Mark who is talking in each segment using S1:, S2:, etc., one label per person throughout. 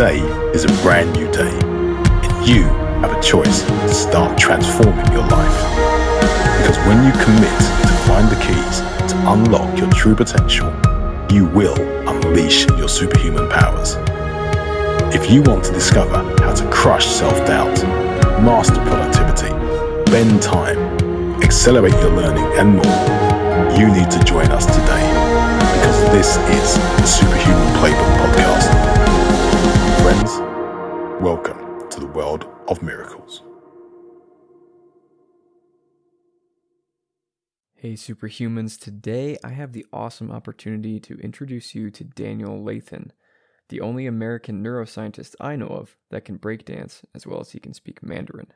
S1: Today is a brand new day, and you have a choice to start transforming your life. Because when you commit to find the keys to unlock your true potential, you will unleash your superhuman powers. If you want to discover how to crush self doubt, master productivity, bend time, accelerate your learning, and more, you need to join us today because this is the Superhuman Playbook Podcast. Friends, welcome to the world of miracles.
S2: Hey, superhumans. Today I have the awesome opportunity to introduce you to Daniel Lathen, the only American neuroscientist I know of that can breakdance as well as he can speak Mandarin.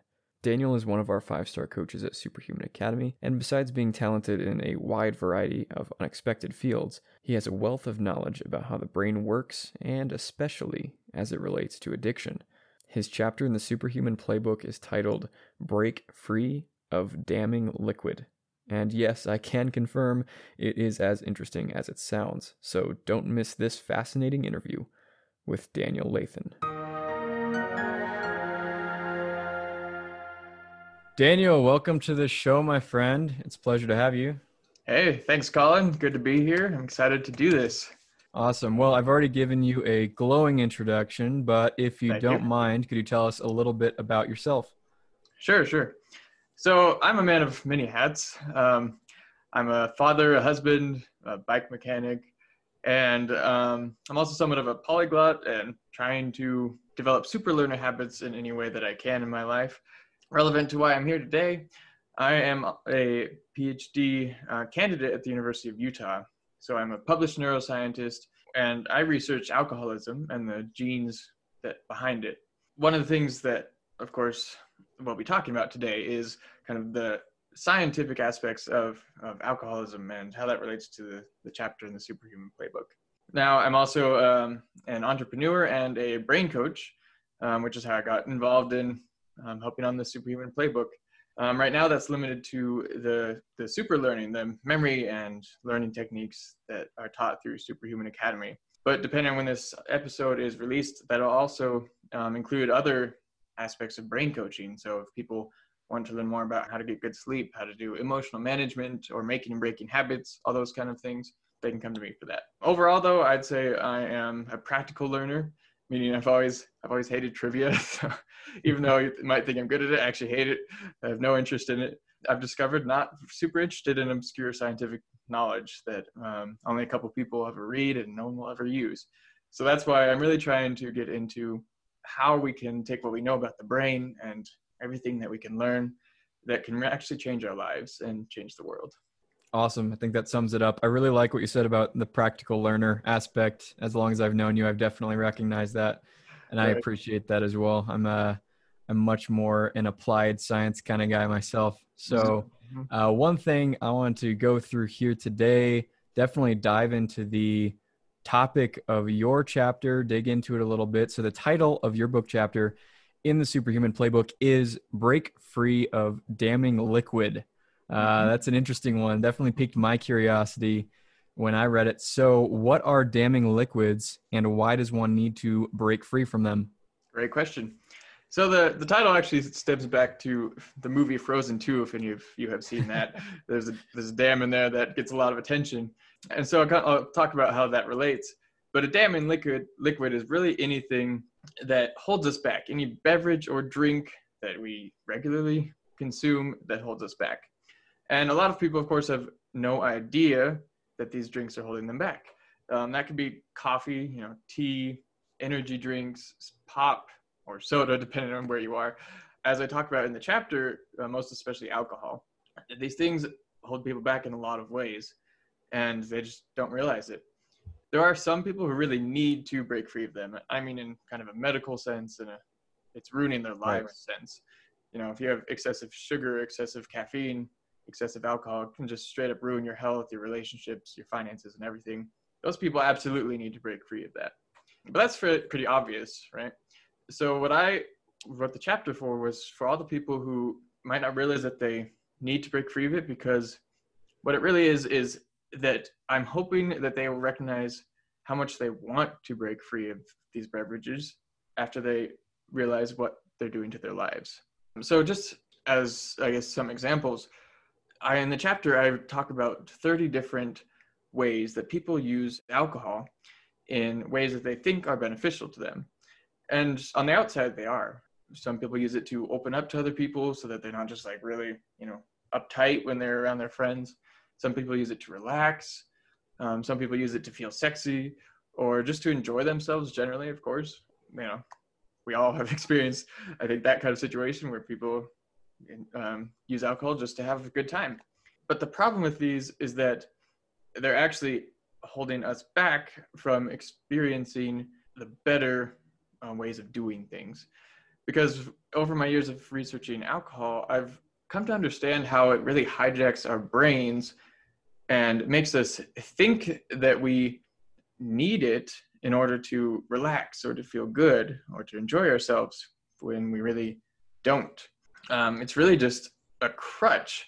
S2: Daniel is one of our five star coaches at Superhuman Academy, and besides being talented in a wide variety of unexpected fields, he has a wealth of knowledge about how the brain works and especially as it relates to addiction. His chapter in the Superhuman Playbook is titled Break Free of Damming Liquid. And yes, I can confirm it is as interesting as it sounds, so don't miss this fascinating interview with Daniel Lathen. Daniel, welcome to the show, my friend. It's a pleasure to have you.
S3: Hey, thanks, Colin. Good to be here. I'm excited to do this.
S2: Awesome. Well, I've already given you a glowing introduction, but if you
S3: Thank
S2: don't
S3: you.
S2: mind, could you tell us a little bit about yourself?
S3: Sure, sure. So I'm a man of many hats. Um, I'm a father, a husband, a bike mechanic, and um, I'm also somewhat of a polyglot and trying to develop super learner habits in any way that I can in my life. Relevant to why I'm here today, I am a PhD uh, candidate at the University of Utah. So I'm a published neuroscientist, and I research alcoholism and the genes that behind it. One of the things that, of course, we'll be talking about today is kind of the scientific aspects of, of alcoholism and how that relates to the, the chapter in the Superhuman Playbook. Now, I'm also um, an entrepreneur and a brain coach, um, which is how I got involved in um, helping on the Superhuman Playbook. Um, right now, that's limited to the, the super learning, the memory and learning techniques that are taught through Superhuman Academy. But depending on when this episode is released, that'll also um, include other aspects of brain coaching. So if people want to learn more about how to get good sleep, how to do emotional management or making and breaking habits, all those kind of things, they can come to me for that. Overall though, I'd say I am a practical learner, meaning I've always I've always hated trivia. So even though you might think I'm good at it, I actually hate it. I have no interest in it. I've discovered not super interested in obscure scientific knowledge that um, only a couple people ever read and no one will ever use. So that's why I'm really trying to get into how we can take what we know about the brain and everything that we can learn that can actually change our lives and change the world.
S2: Awesome. I think that sums it up. I really like what you said about the practical learner aspect. As long as I've known you, I've definitely recognized that. And I appreciate that as well. I'm a, I'm much more an applied science kind of guy myself. So,
S3: Mhm.
S2: uh, one thing I want to go through here today, definitely dive into the topic of your chapter, dig into it a little bit. So, the title of your book chapter in the Superhuman Playbook is Break Free of Damming Liquid. Uh,
S3: Mhm.
S2: that's an interesting one. Definitely piqued my curiosity when I read it. So, what are damming liquids and why does one need to break free from them?
S3: Great question. So the, the title actually stems back to the movie Frozen 2, if any of you have seen that. there's, a, there's a dam in there that gets a lot of attention. And so I'll, I'll talk about how that relates. But a dam in liquid, liquid is really anything that holds us back, any beverage or drink that we regularly consume that holds us back. And a lot of people, of course, have no idea that these drinks are holding them back. Um, that could be coffee, you know, tea, energy drinks, pop, or soda, depending on where you are. As I talk about in the chapter, uh, most especially alcohol. These things hold people back in a lot of ways, and they just don't realize it. There are some people who really need to break free of them. I mean, in kind of a medical sense, and a it's ruining their lives sense. You know, if you have excessive sugar, excessive caffeine, excessive alcohol, can just straight up ruin your health, your relationships, your finances, and everything. Those people absolutely need to break free of that. But that's pretty obvious, right? So what I wrote the chapter for was for all the people who might not realize that they need to break free of it because what it really is is that I'm hoping that they will recognize how much they want to break free of these beverages after they realize what they're doing to their lives. So, just as I guess some examples, I in the chapter I talk about 30 different ways that people use alcohol in ways that they think are beneficial to them. And on the outside, they are. Some people use it to open up to other people so that they're not just like really, you know, uptight when they're around their friends. Some people use it to relax. Um, some people use it to feel sexy or just to enjoy themselves generally, of course. You know, we all have experienced, I think, that kind of situation where people um, use alcohol just to have a good time. But the problem with these is that they're actually holding us back from experiencing the better uh, ways of doing things. Because over my years of researching alcohol, I've come to understand how it really hijacks our brains and makes us think that we need it in order to relax or to feel good or to enjoy ourselves when we really don't. Um, it's really just a crutch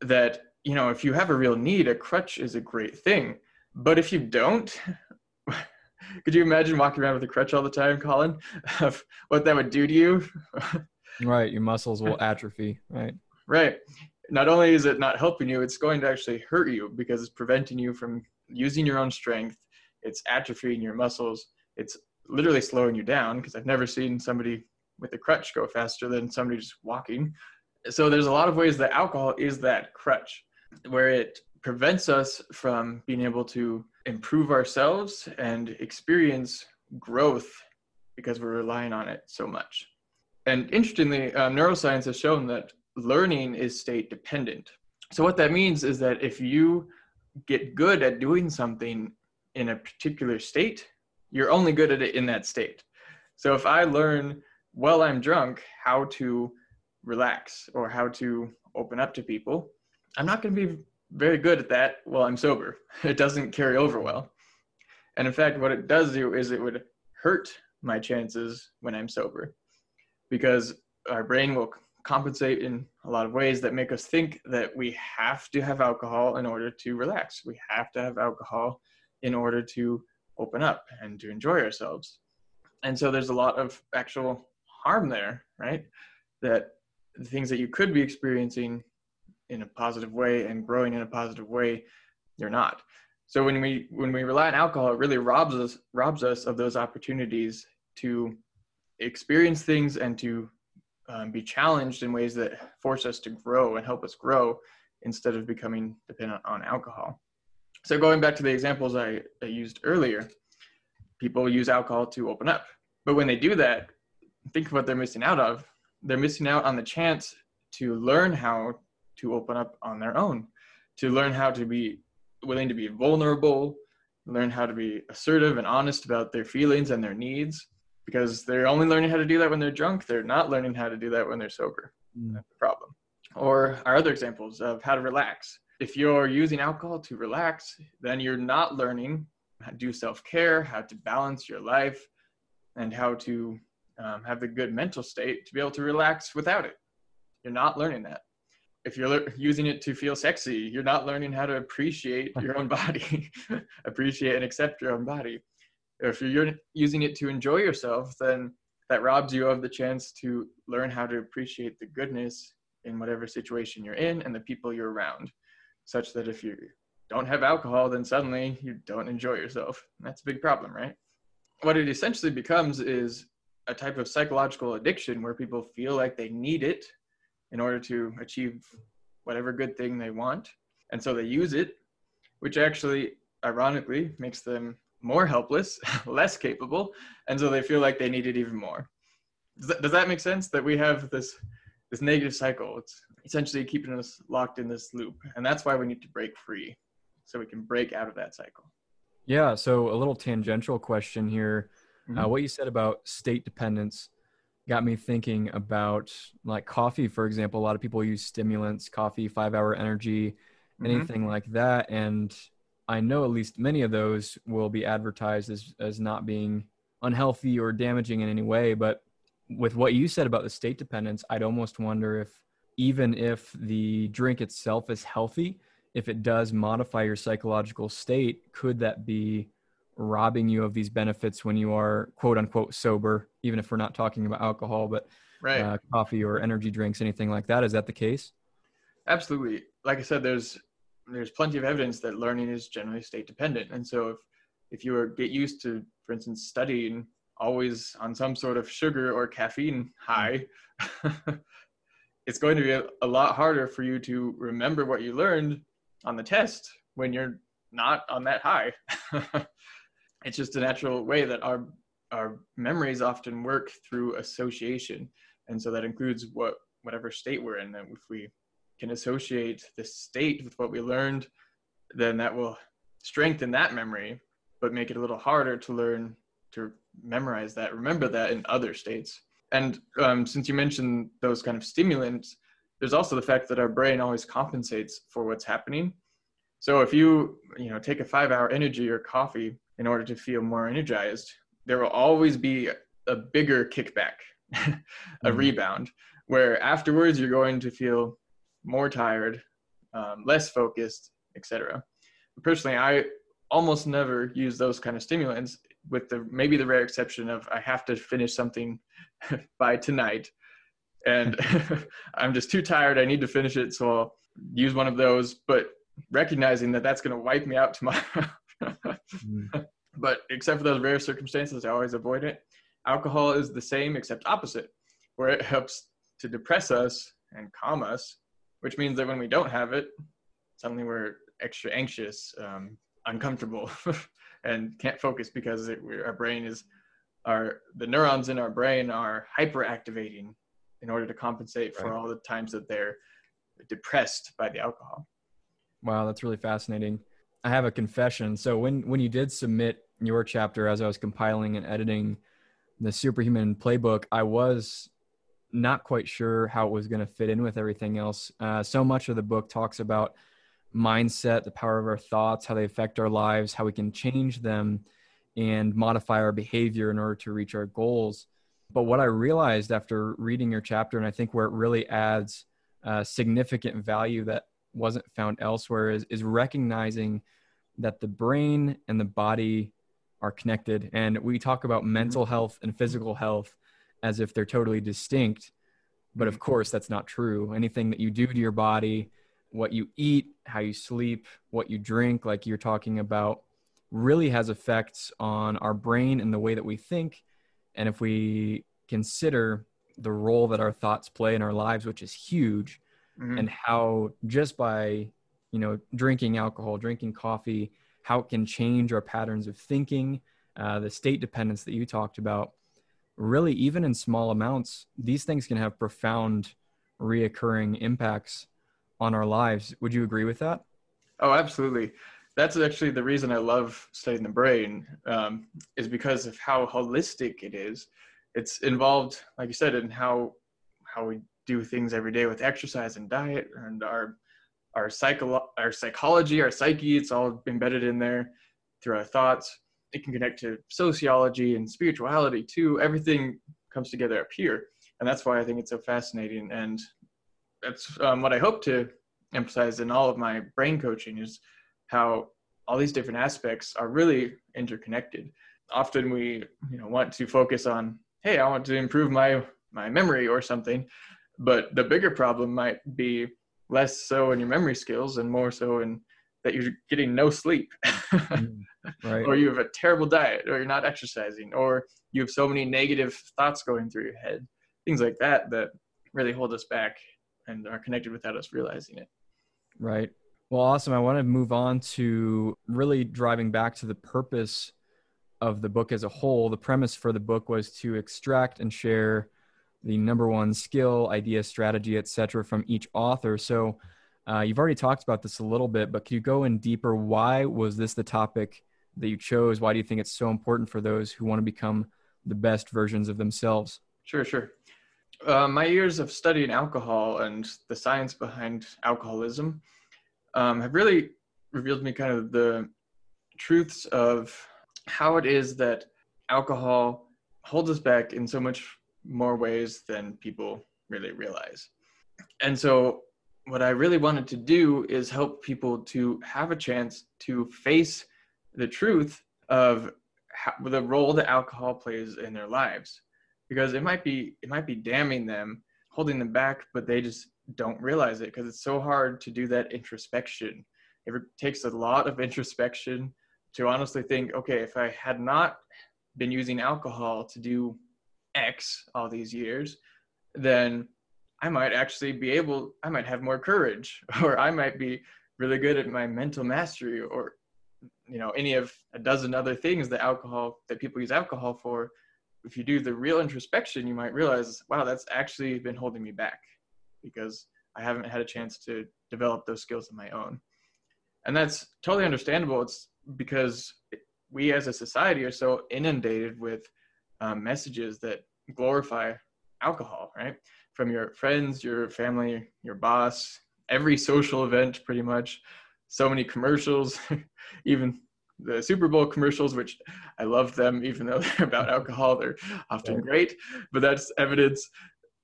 S3: that, you know, if you have a real need, a crutch is a great thing. But if you don't, could you imagine walking around with a crutch all the time, Colin? Of what that would do to you?
S2: right, your muscles will atrophy, right?
S3: Right. Not only is it not helping you, it's going to actually hurt you because it's preventing you from using your own strength. It's atrophying your muscles. It's literally slowing you down because I've never seen somebody with a crutch go faster than somebody just walking. So there's a lot of ways that alcohol is that crutch where it prevents us from being able to improve ourselves and experience growth because we're relying on it so much. And interestingly, um, neuroscience has shown that learning is state dependent. So, what that means is that if you get good at doing something in a particular state, you're only good at it in that state. So, if I learn while I'm drunk how to relax or how to open up to people, I'm not going to be very good at that while I'm sober. It doesn't carry over well. And in fact, what it does do is it would hurt my chances when I'm sober because our brain will compensate in a lot of ways that make us think that we have to have alcohol in order to relax. We have to have alcohol in order to open up and to enjoy ourselves. And so there's a lot of actual harm there, right? That the things that you could be experiencing in a positive way and growing in a positive way, you're not. So when we when we rely on alcohol, it really robs us robs us of those opportunities to experience things and to um, be challenged in ways that force us to grow and help us grow instead of becoming dependent on alcohol. So going back to the examples I, I used earlier, people use alcohol to open up. But when they do that, think of what they're missing out of. They're missing out on the chance to learn how to open up on their own, to learn how to be willing to be vulnerable, learn how to be assertive and honest about their feelings and their needs, because they're only learning how to do that when they're drunk. They're not learning how to do that when they're sober. Mm. That's the problem. Or our other examples of how to relax. If you're using alcohol to relax, then you're not learning how to do self care, how to balance your life, and how to um, have the good mental state to be able to relax without it. You're not learning that if you're le- using it to feel sexy, you're not learning how to appreciate your own body, appreciate and accept your own body. If you're using it to enjoy yourself, then that robs you of the chance to learn how to appreciate the goodness in whatever situation you're in and the people you're around. Such that if you don't have alcohol, then suddenly you don't enjoy yourself. That's a big problem, right? What it essentially becomes is a type of psychological addiction where people feel like they need it in order to achieve whatever good thing they want. And so they use it, which actually, ironically, makes them more helpless, less capable, and so they feel like they need it even more. Does that, does that make sense? That we have this this negative cycle. It's essentially keeping us locked in this loop, and that's why we need to break free, so we can break out of that cycle.
S2: Yeah. So a little tangential question here. Mm-hmm. Uh, what you said about state dependence got me thinking about like coffee, for example. A lot of people use stimulants, coffee, five hour energy, mm-hmm. anything like that. And I know at least many of those will be advertised as, as not being unhealthy or damaging in any way. But with what you said about the state dependence, I'd almost wonder if even if the drink itself is healthy, if it does modify your psychological state, could that be robbing you of these benefits when you are quote unquote sober, even if we're not talking about alcohol, but
S3: Right.
S2: uh, coffee or energy drinks, anything like that. Is that the case?
S3: Absolutely. Like I said, there's there's plenty of evidence that learning is generally state dependent. And so if if you get used to, for instance, studying always on some sort of sugar or caffeine high, it's going to be a, a lot harder for you to remember what you learned on the test when you're not on that high. it's just a natural way that our our memories often work through association. And so that includes what whatever state we're in. If we can associate the state with what we learned, then that will strengthen that memory, but make it a little harder to learn to memorize that, remember that in other states. And um, since you mentioned those kind of stimulants, there's also the fact that our brain always compensates for what's happening. So if you you know take a five-hour energy or coffee in order to feel more energized, there will always be a bigger kickback, a
S2: Mhm.
S3: rebound, where afterwards you're going to feel more tired, um, less focused, etc. Personally, I almost never use those kind of stimulants, with the maybe the rare exception of I have to finish something by tonight, and I'm just too tired. I need to finish it, so I'll use one of those. But recognizing that that's going to wipe me out tomorrow.
S2: Mm.
S3: but except for those rare circumstances, I always avoid it. Alcohol is the same except opposite, where it helps to depress us and calm us, which means that when we don't have it, suddenly we're extra anxious, um, uncomfortable, and can't focus because it, we our brain is, our the neurons in our brain are hyperactivating in order to compensate for
S2: Right.
S3: all the times that they're depressed by the alcohol.
S2: Wow, that's really fascinating. I have a confession. So when when you did submit your chapter as I was compiling and editing the Superhuman Playbook, I was not quite sure how it was going to fit in with everything else. Uh, so much of the book talks about mindset, the power of our thoughts, how they affect our lives, how we can change them and modify our behavior in order to reach our goals. But what I realized after reading your chapter, and I think where it really adds uh, significant value that wasn't found elsewhere, is, is recognizing that the brain and the body are connected. And we talk about mm-hmm. mental health and physical health as if they're totally distinct. But of mm-hmm. course, that's not true. Anything that you do to your body, what you eat, how you sleep, what you drink, like you're talking about, really has effects on our brain and the way that we think. And if we consider the role that our thoughts play in our lives, which is huge,
S3: Mhm.
S2: and how just by you know drinking alcohol, drinking coffee, how it can change our patterns of thinking, uh, the state dependence that you talked about. Really, even in small amounts, these things can have profound reoccurring impacts on our lives. Would you agree with that?
S3: Oh, absolutely. That's actually the reason I love studying the brain, um, is because of how holistic it is. It's involved, like you said, in how how we do things every day with exercise and diet, and our our psycho our psychology, our psyche. It's all embedded in there through our thoughts. It can connect to sociology and spirituality too. Everything comes together up here, and that's why I think it's so fascinating. And that's um, what I hope to emphasize in all of my brain coaching is how all these different aspects are really interconnected. Often we, you know, want to focus on, hey, I want to improve my my memory or something, but the bigger problem might be less so in your memory skills and more so in that you're getting no sleep, mm,
S2: Right.
S3: or you have a terrible diet, or you're not exercising, or you have so many negative thoughts going through your head, things like that that really hold us back and are connected without us realizing it.
S2: Right. Well, awesome. I want to move on to really driving back to the purpose of the book as a whole. The premise for the book was to extract and share the number one skill, idea, strategy, etc., from each author. So, uh, you've already talked about this a little bit, but can you go in deeper? Why was this the topic that you chose? Why do you think it's so important for those who want to become the best versions of themselves?
S3: Sure, sure. Uh, my years of studying alcohol and the science behind alcoholism um, have really revealed me kind of the truths of how it is that alcohol holds us back in so much more ways than people really realize. And so, what I really wanted to do is help people to have a chance to face the truth of how, the role that alcohol plays in their lives because it might be it might be damning them holding them back but they just don't realize it because it's so hard to do that introspection it takes a lot of introspection to honestly think okay if i had not been using alcohol to do x all these years then i might actually be able i might have more courage or i might be really good at my mental mastery or you know any of a dozen other things that alcohol that people use alcohol for. If you do the real introspection you might realize wow that's actually been holding me back because i haven't had a chance to develop those skills on my own. And that's totally understandable. It's because we as a society are so inundated with um, messages that glorify alcohol right from your friends your family your boss every social event pretty much so many commercials, even the Super Bowl commercials, which I love them, even though they're about alcohol, they're often great. But that's evidence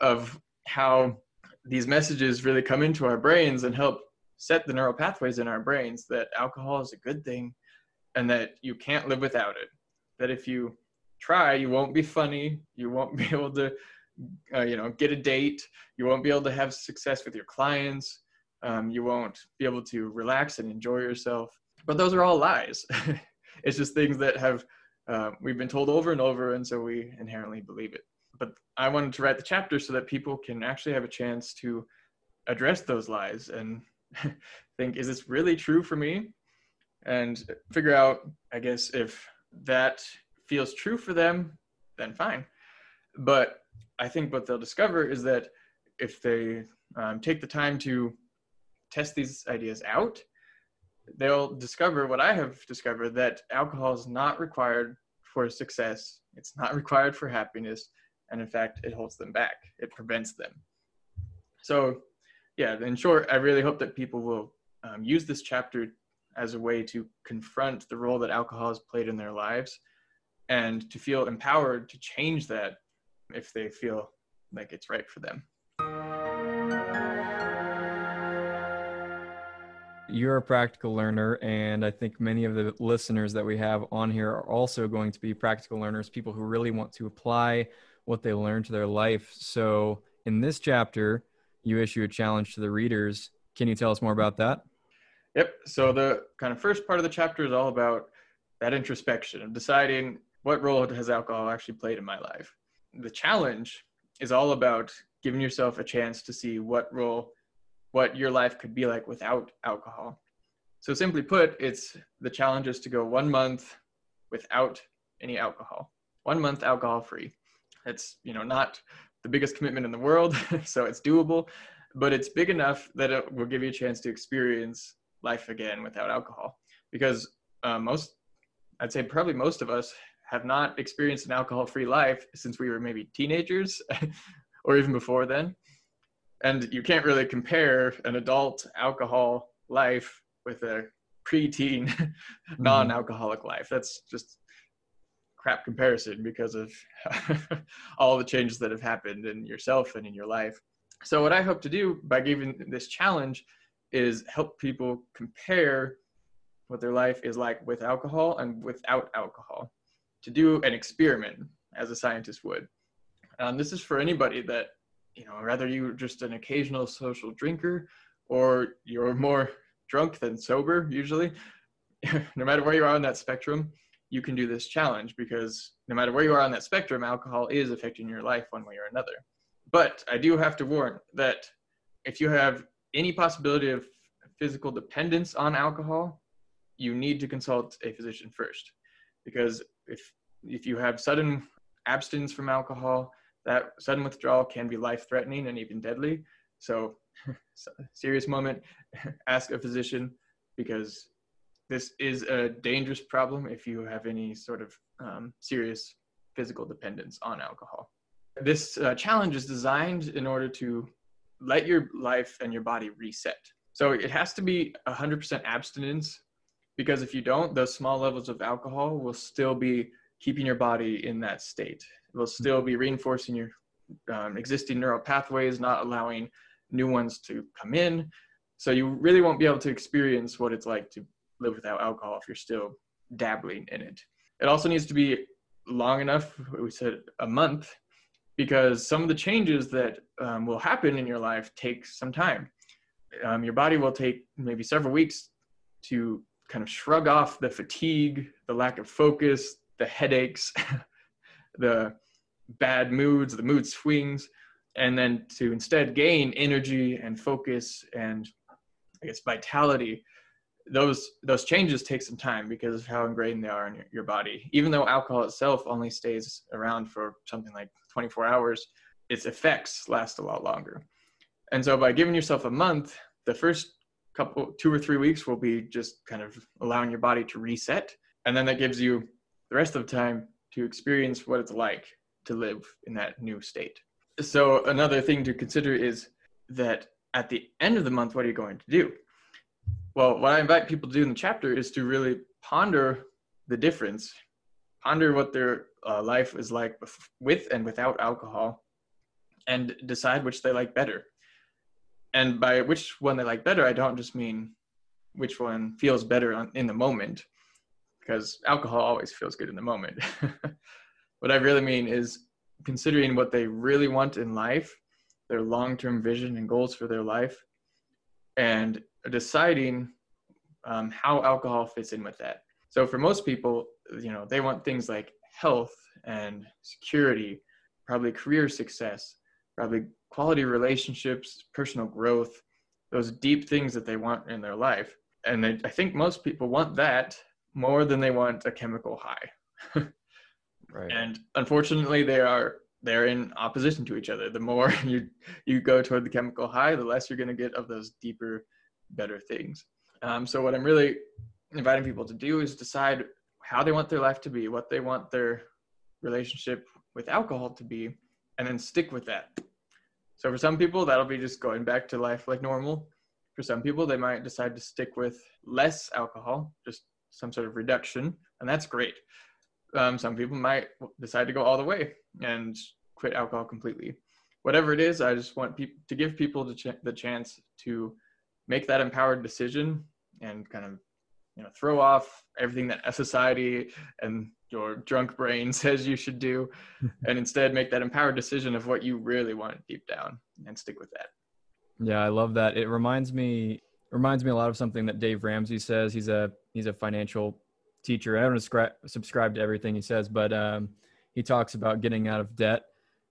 S3: of how these messages really come into our brains and help set the neural pathways in our brains that alcohol is a good thing and that you can't live without it. That if you try, you won't be funny, you won't be able to, uh, you know, get a date, you won't be able to have success with your clients, um, you won't be able to relax and enjoy yourself. But those are all lies. it's just things that have uh, we've been told over and over, and so we inherently believe it. But I wanted to write the chapter so that people can actually have a chance to address those lies and think, is this really true for me? And figure out, I guess, if that feels true for them, then fine. But I think what they'll discover is that if they um, take the time to test these ideas out, they'll discover what I have discovered that alcohol is not required for success, it's not required for happiness, and in fact, it holds them back, it prevents them. So, yeah, in short, I really hope that people will um, use this chapter as a way to confront the role that alcohol has played in their lives and to feel empowered to change that if they feel like it's right for them.
S2: You're a practical learner, and I think many of the listeners that we have on here are also going to be practical learners, people who really want to apply what they learn to their life. So, in this chapter, you issue a challenge to the readers. Can you tell us more about that?
S3: Yep. So, the kind of first part of the chapter is all about that introspection of deciding what role has alcohol actually played in my life. The challenge is all about giving yourself a chance to see what role what your life could be like without alcohol. So simply put, it's the challenge is to go one month without any alcohol, one month alcohol free. It's you know not the biggest commitment in the world, so it's doable, but it's big enough that it will give you a chance to experience life again without alcohol. Because uh, most, I'd say probably most of us have not experienced an alcohol-free life since we were maybe teenagers, or even before then. And you can't really compare an adult alcohol life with a preteen mm-hmm. non-alcoholic life. That's just crap comparison because of all the changes that have happened in yourself and in your life. So what i hope to do by giving this challenge is help people compare what their life is like with alcohol and without alcohol to do an experiment as a scientist would and this is for anybody that you know, whether you're just an occasional social drinker or you're more drunk than sober, usually, no matter where you are on that spectrum, you can do this challenge because no matter where you are on that spectrum, alcohol is affecting your life one way or another. But I do have to warn that if you have any possibility of physical dependence on alcohol, you need to consult a physician first. Because if if you have sudden abstinence from alcohol, that sudden withdrawal can be life threatening and even deadly. So, serious moment, ask a physician because this is a dangerous problem if you have any sort of um, serious physical dependence on alcohol. This uh, challenge is designed in order to let your life and your body reset. So it has to be 100% abstinence because if you don't, those small levels of alcohol will still be keeping your body in that state It will still be reinforcing your um, existing neural pathways, not allowing new ones to come in. So you really won't be able to experience what it's like to live without alcohol if you're still dabbling in it. It also needs to be long enough, we said a month, because some of the changes that um, will happen in your life take some time. Um, your body will take maybe several weeks to kind of shrug off the fatigue, the lack of focus, the headaches, the bad moods, the mood swings, and then to instead gain energy and focus and I guess vitality. Those those changes take some time because of how ingrained they are in your, your body. Even though alcohol itself only stays around for something like 24 hours, its effects last a lot longer. And so by giving yourself a month, the first couple two or three weeks will be just kind of allowing your body to reset. And then that gives you the rest of the time to experience what it's like to live in that new state. So another thing to consider is that at the end of the month what are you going to do? Well what i invite people to do in the chapter is to really ponder the difference ponder what their uh, life is like with and without alcohol and decide which they like better and by which one they like better, I don't just mean which one feels better on, in the moment, because alcohol always feels good in the moment. what I really mean is considering what they really want in life, their long term vision and goals for their life, and deciding um, how alcohol fits in with that. So for most people, you know, they want things like health and security, probably career success, probably quality relationships, personal growth, those deep things that they want in their life. And they, I think most people want that more than they want a chemical high. right. And unfortunately, they are they're in opposition to each other. The more you you go toward the chemical high, the less you're going to get of those deeper, better things. Um, so what I'm really inviting people to do is decide how they want their life to be, what they want their relationship with alcohol to be, and then stick with that. So for some people, that'll be just going back to life like normal. For some people, they might decide to stick with less alcohol, just some sort of reduction, and that's great. Um, some people might decide to go all the way and quit alcohol completely. Whatever it is, I just want people to give people the, ch- the chance to make that empowered decision and kind of you know throw off everything that society and your drunk brain says you should do and instead make that empowered decision of what you really want deep down and stick with that.
S2: Yeah i love that. It reminds me reminds me a lot of something that dave ramsey says. He's a he's a financial teacher. I don't subscribe, subscribe to everything he says but um, he talks about getting out of debt.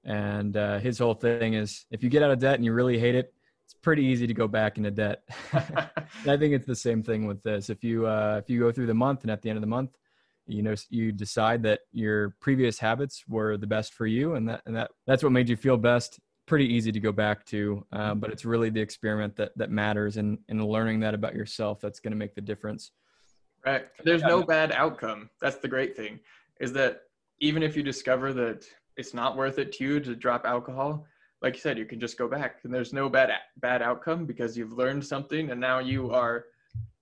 S2: And uh, his whole thing is if you get out of debt and you really hate it it's pretty easy to go back into debt. I think it's the same thing with this. If you uh, if you go through the month and at the end of the month you know you decide that your previous habits were the best for you and that and that that's what made you feel best pretty easy to go back to uh, but it's really the experiment that that matters and and learning that about yourself that's going to make the difference.
S3: Right. There's no bad outcome. That's the great thing is that even if you discover that it's not worth it to you to drop alcohol like you said you can just go back and there's no bad bad outcome because you've learned something and now you are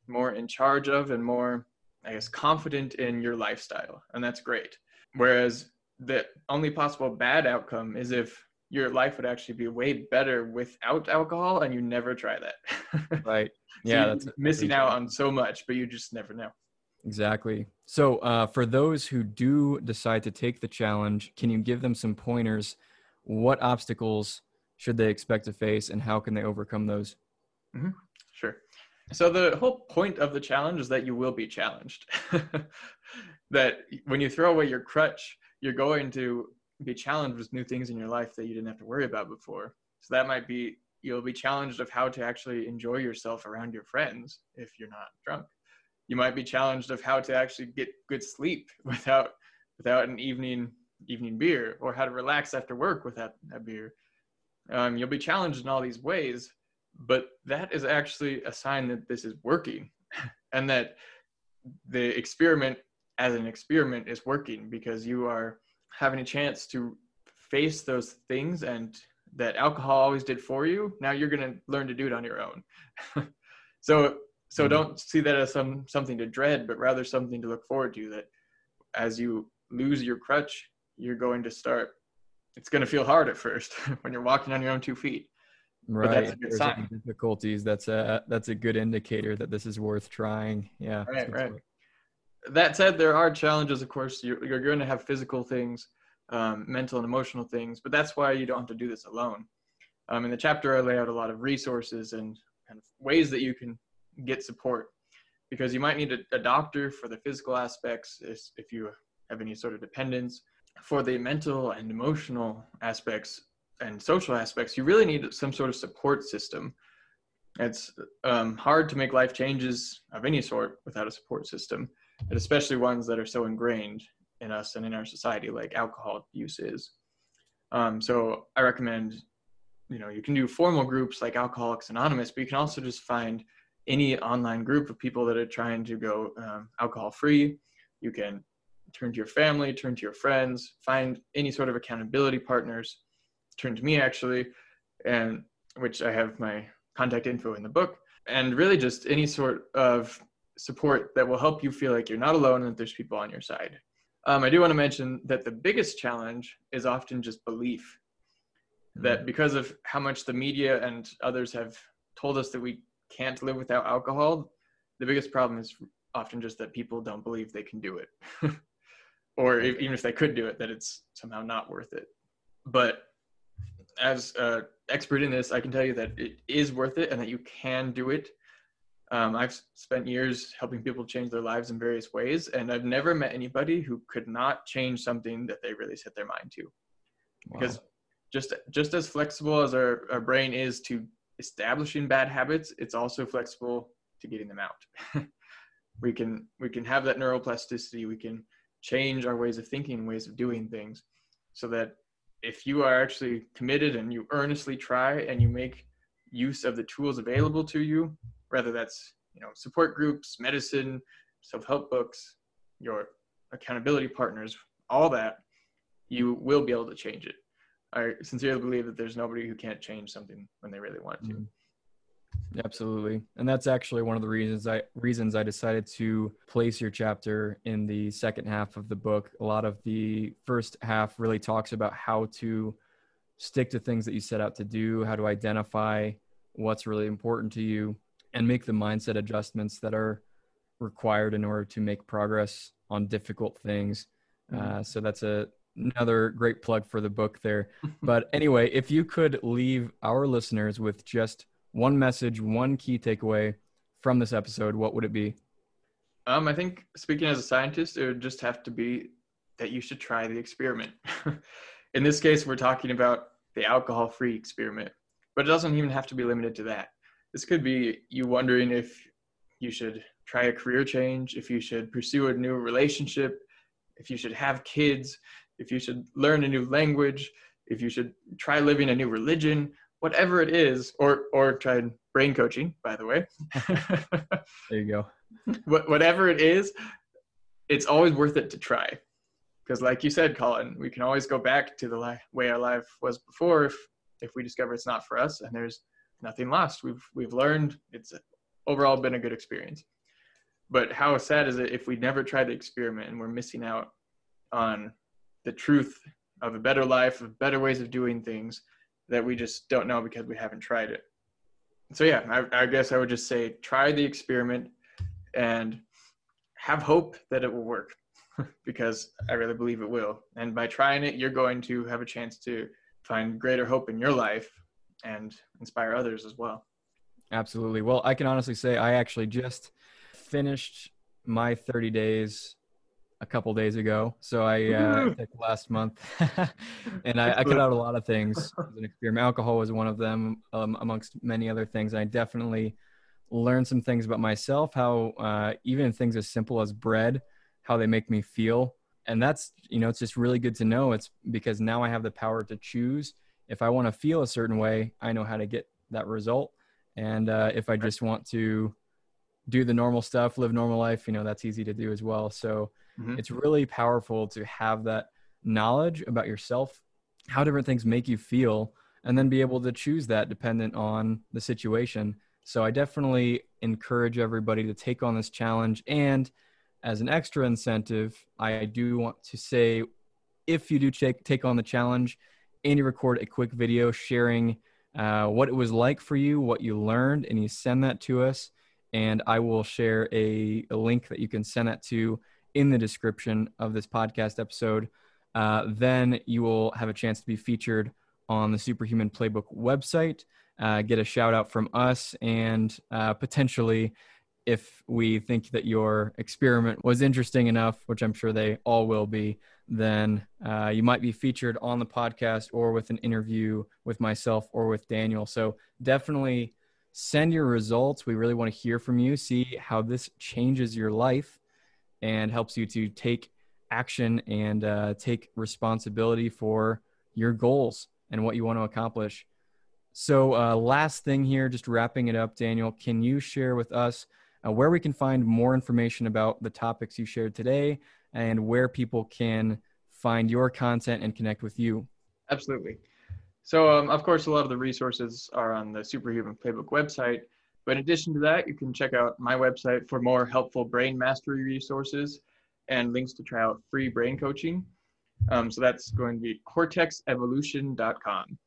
S3: more in charge of and more I guess, confident in your lifestyle, and that's great. Whereas the only possible bad outcome is if your life would actually be way better without alcohol and you never try that.
S2: right.
S3: so yeah. That's missing out on so much, but you just never know.
S2: Exactly. So, uh, for those who do decide to take the challenge, can you give them some pointers? What obstacles should they expect to face and how can they overcome those?
S3: Mm-hmm. Sure. So the whole point of the challenge is that you will be challenged. that when you throw away your crutch, you're going to be challenged with new things in your life that you didn't have to worry about before. So that might be you'll be challenged of how to actually enjoy yourself around your friends if you're not drunk. You might be challenged of how to actually get good sleep without without an evening evening beer or how to relax after work without that beer. Um, you'll be challenged in all these ways but that is actually a sign that this is working and that the experiment as an experiment is working because you are having a chance to face those things and that alcohol always did for you now you're going to learn to do it on your own so so mm-hmm. don't see that as some something to dread but rather something to look forward to that as you lose your crutch you're going to start it's going to feel hard at first when you're walking on your own two feet
S2: Right. But that's a good There's sign. Difficulties. That's a that's a good indicator that this is worth trying. Yeah.
S3: Right. Right. that said, there are challenges. Of course, you're, you're going to have physical things, um, mental and emotional things, but that's why you don't have to do this alone. Um, in the chapter, I lay out a lot of resources and kind of ways that you can get support because you might need a, a doctor for the physical aspects if you have any sort of dependence. For the mental and emotional aspects and social aspects, you really need some sort of support system. It's um, hard to make life changes of any sort without a support system, and especially ones that are so ingrained in us and in our society, like alcohol use is. Um, so I recommend, you know, you can do formal groups like Alcoholics Anonymous, but you can also just find any online group of people that are trying to go um, alcohol free. You can turn to your family, turn to your friends, find any sort of accountability partners. Turn to me actually, and which I have my contact info in the book, and really just any sort of support that will help you feel like you're not alone and that there's people on your side. Um, I do want to mention that the biggest challenge is often just belief. That mm-hmm. because of how much the media and others have told us that we can't live without alcohol, the biggest problem is often just that people don't believe they can do it. or if, even if they could do it, that it's somehow not worth it. But as an expert in this, I can tell you that it is worth it and that you can do it. Um, I've spent years helping people change their lives in various ways, and I've never met anybody who could not change something that they really set their mind to. Wow. Because just just as flexible as our, our brain is to establishing bad habits, it's also flexible to getting them out. we can we can have that neuroplasticity. We can change our ways of thinking, ways of doing things, so that if you are actually committed and you earnestly try and you make use of the tools available to you, whether that's you know support groups, medicine, self-help books, your accountability partners, all that, you will be able to change it. I sincerely believe that there's nobody who can't change something when they really want to. Mm-hmm.
S2: Absolutely. And that's actually one of the reasons I reasons I decided to place your chapter in the second half of the book. A lot of the first half really talks about how to stick to things that you set out to do, how to identify what's really important to you and make the mindset adjustments that are required in order to make progress on difficult things. Mm-hmm. Uh, so that's a another great plug for the book there. but anyway, if you could leave our listeners with just one message, one key takeaway from this episode, what would it be?
S3: Um, I think speaking as a scientist, it would just have to be that you should try the experiment. In this case, we're talking about the alcohol free experiment, but it doesn't even have to be limited to that. This could be you wondering if you should try a career change, if you should pursue a new relationship, if you should have kids, if you should learn a new language, if you should try living a new religion, whatever it is, or or try brain coaching, by the way.
S2: there you go.
S3: whatever it is, it's always worth it to try. Because, like you said, Colin, we can always go back to the li- way our life was before if if we discover it's not for us, and there's nothing lost. We've we've learned. It's overall been a good experience. But how sad is it if we never try to experiment and we're missing out on the truth of a better life, of better ways of doing things that we just don't know because we haven't tried it. So yeah, I, I guess I would just say try the experiment and have hope that it will work because I really believe it will. And by trying it, you're going to have a chance to find greater hope in your life and inspire others as well.
S2: Absolutely. Well, I can honestly say I actually just finished my 30 days a couple days ago. So I uh, took last month, and I, I, cut out a lot of things as an experiment. Alcohol was one of them, um, amongst many other things. I definitely learned some things about myself, how uh, even things as simple as bread, how they make me feel, and that's you know it's just really good to know. It's because now I have the power to choose. If I want to feel a certain way, I know how to get that result. And uh, if I just want to do the normal stuff, live normal life, you know, that's easy to do as well. So Mm-hmm. It's really powerful to have that knowledge about yourself, how different things make you feel, and then be able to choose that dependent on the situation. So I definitely encourage everybody to take on this challenge. And as an extra incentive, I do want to say if you do take, take on the challenge and you record a quick video sharing uh, what it was like for you, what you learned, and you send that to us, and I will share a, a link that you can send that to in the description of this podcast episode. Uh, then you will have a chance to be featured on the Superhuman Playbook website, uh, get a shout out from us, and uh, potentially, if we think that your experiment was interesting enough, which I'm sure they all will be, then uh, you might be featured on the podcast or with an interview with myself or with Daniel. So definitely send your results. We really want to hear from you, see how this changes your life and helps you to take action and uh, take responsibility for your goals and what you want to accomplish. So, uh, last thing here, just wrapping it up, Daniel, can you share with us uh, where we can find more information about the topics you shared today and where people can find your content and connect with you?
S3: Absolutely. So, um, of course, a lot of the resources are on the Superhuman Playbook website. But in addition to that, you can check out my website for more helpful brain mastery resources and links to try out free brain coaching. Um, so that's going to be cortexevolution.com.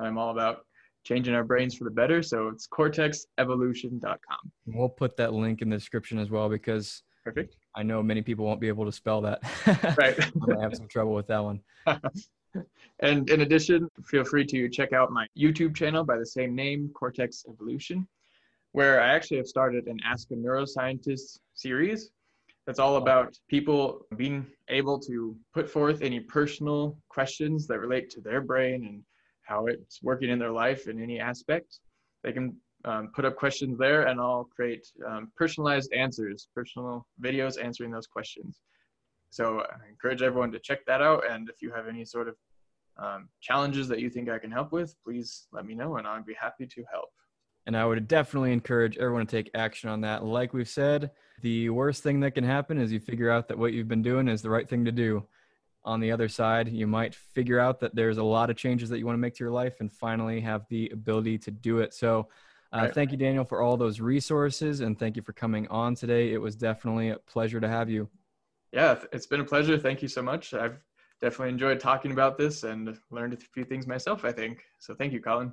S3: I'm all about changing our brains for the better. So it's cortexevolution.com.
S2: We'll put that link in the description as well because
S3: perfect.
S2: I know many people won't be able to spell that.
S3: Right.
S2: I have some trouble with that one.
S3: and in addition, feel free to check out my YouTube channel by the same name, Cortex Evolution, where I actually have started an Ask a Neuroscientist series that's all about people being able to put forth any personal questions that relate to their brain and how it's working in their life in any aspect. They can um, put up questions there and I'll create um, personalized answers, personal videos answering those questions. So I encourage everyone to check that out. And if you have any sort of um, challenges that you think I can help with, please let me know and I'd be happy to help.
S2: And I would definitely encourage everyone to take action on that. Like we've said, the worst thing that can happen is you figure out that what you've been doing is the right thing to do. On the other side, you might figure out that there's a lot of changes that you want to make to your life and finally have the ability to do it. So, uh, right. thank you, Daniel, for all those resources and thank you for coming on today. It was definitely a pleasure to have you.
S3: Yeah, it's been a pleasure. Thank you so much. I've definitely enjoyed talking about this and learned a few things myself, I think. So, thank you, Colin.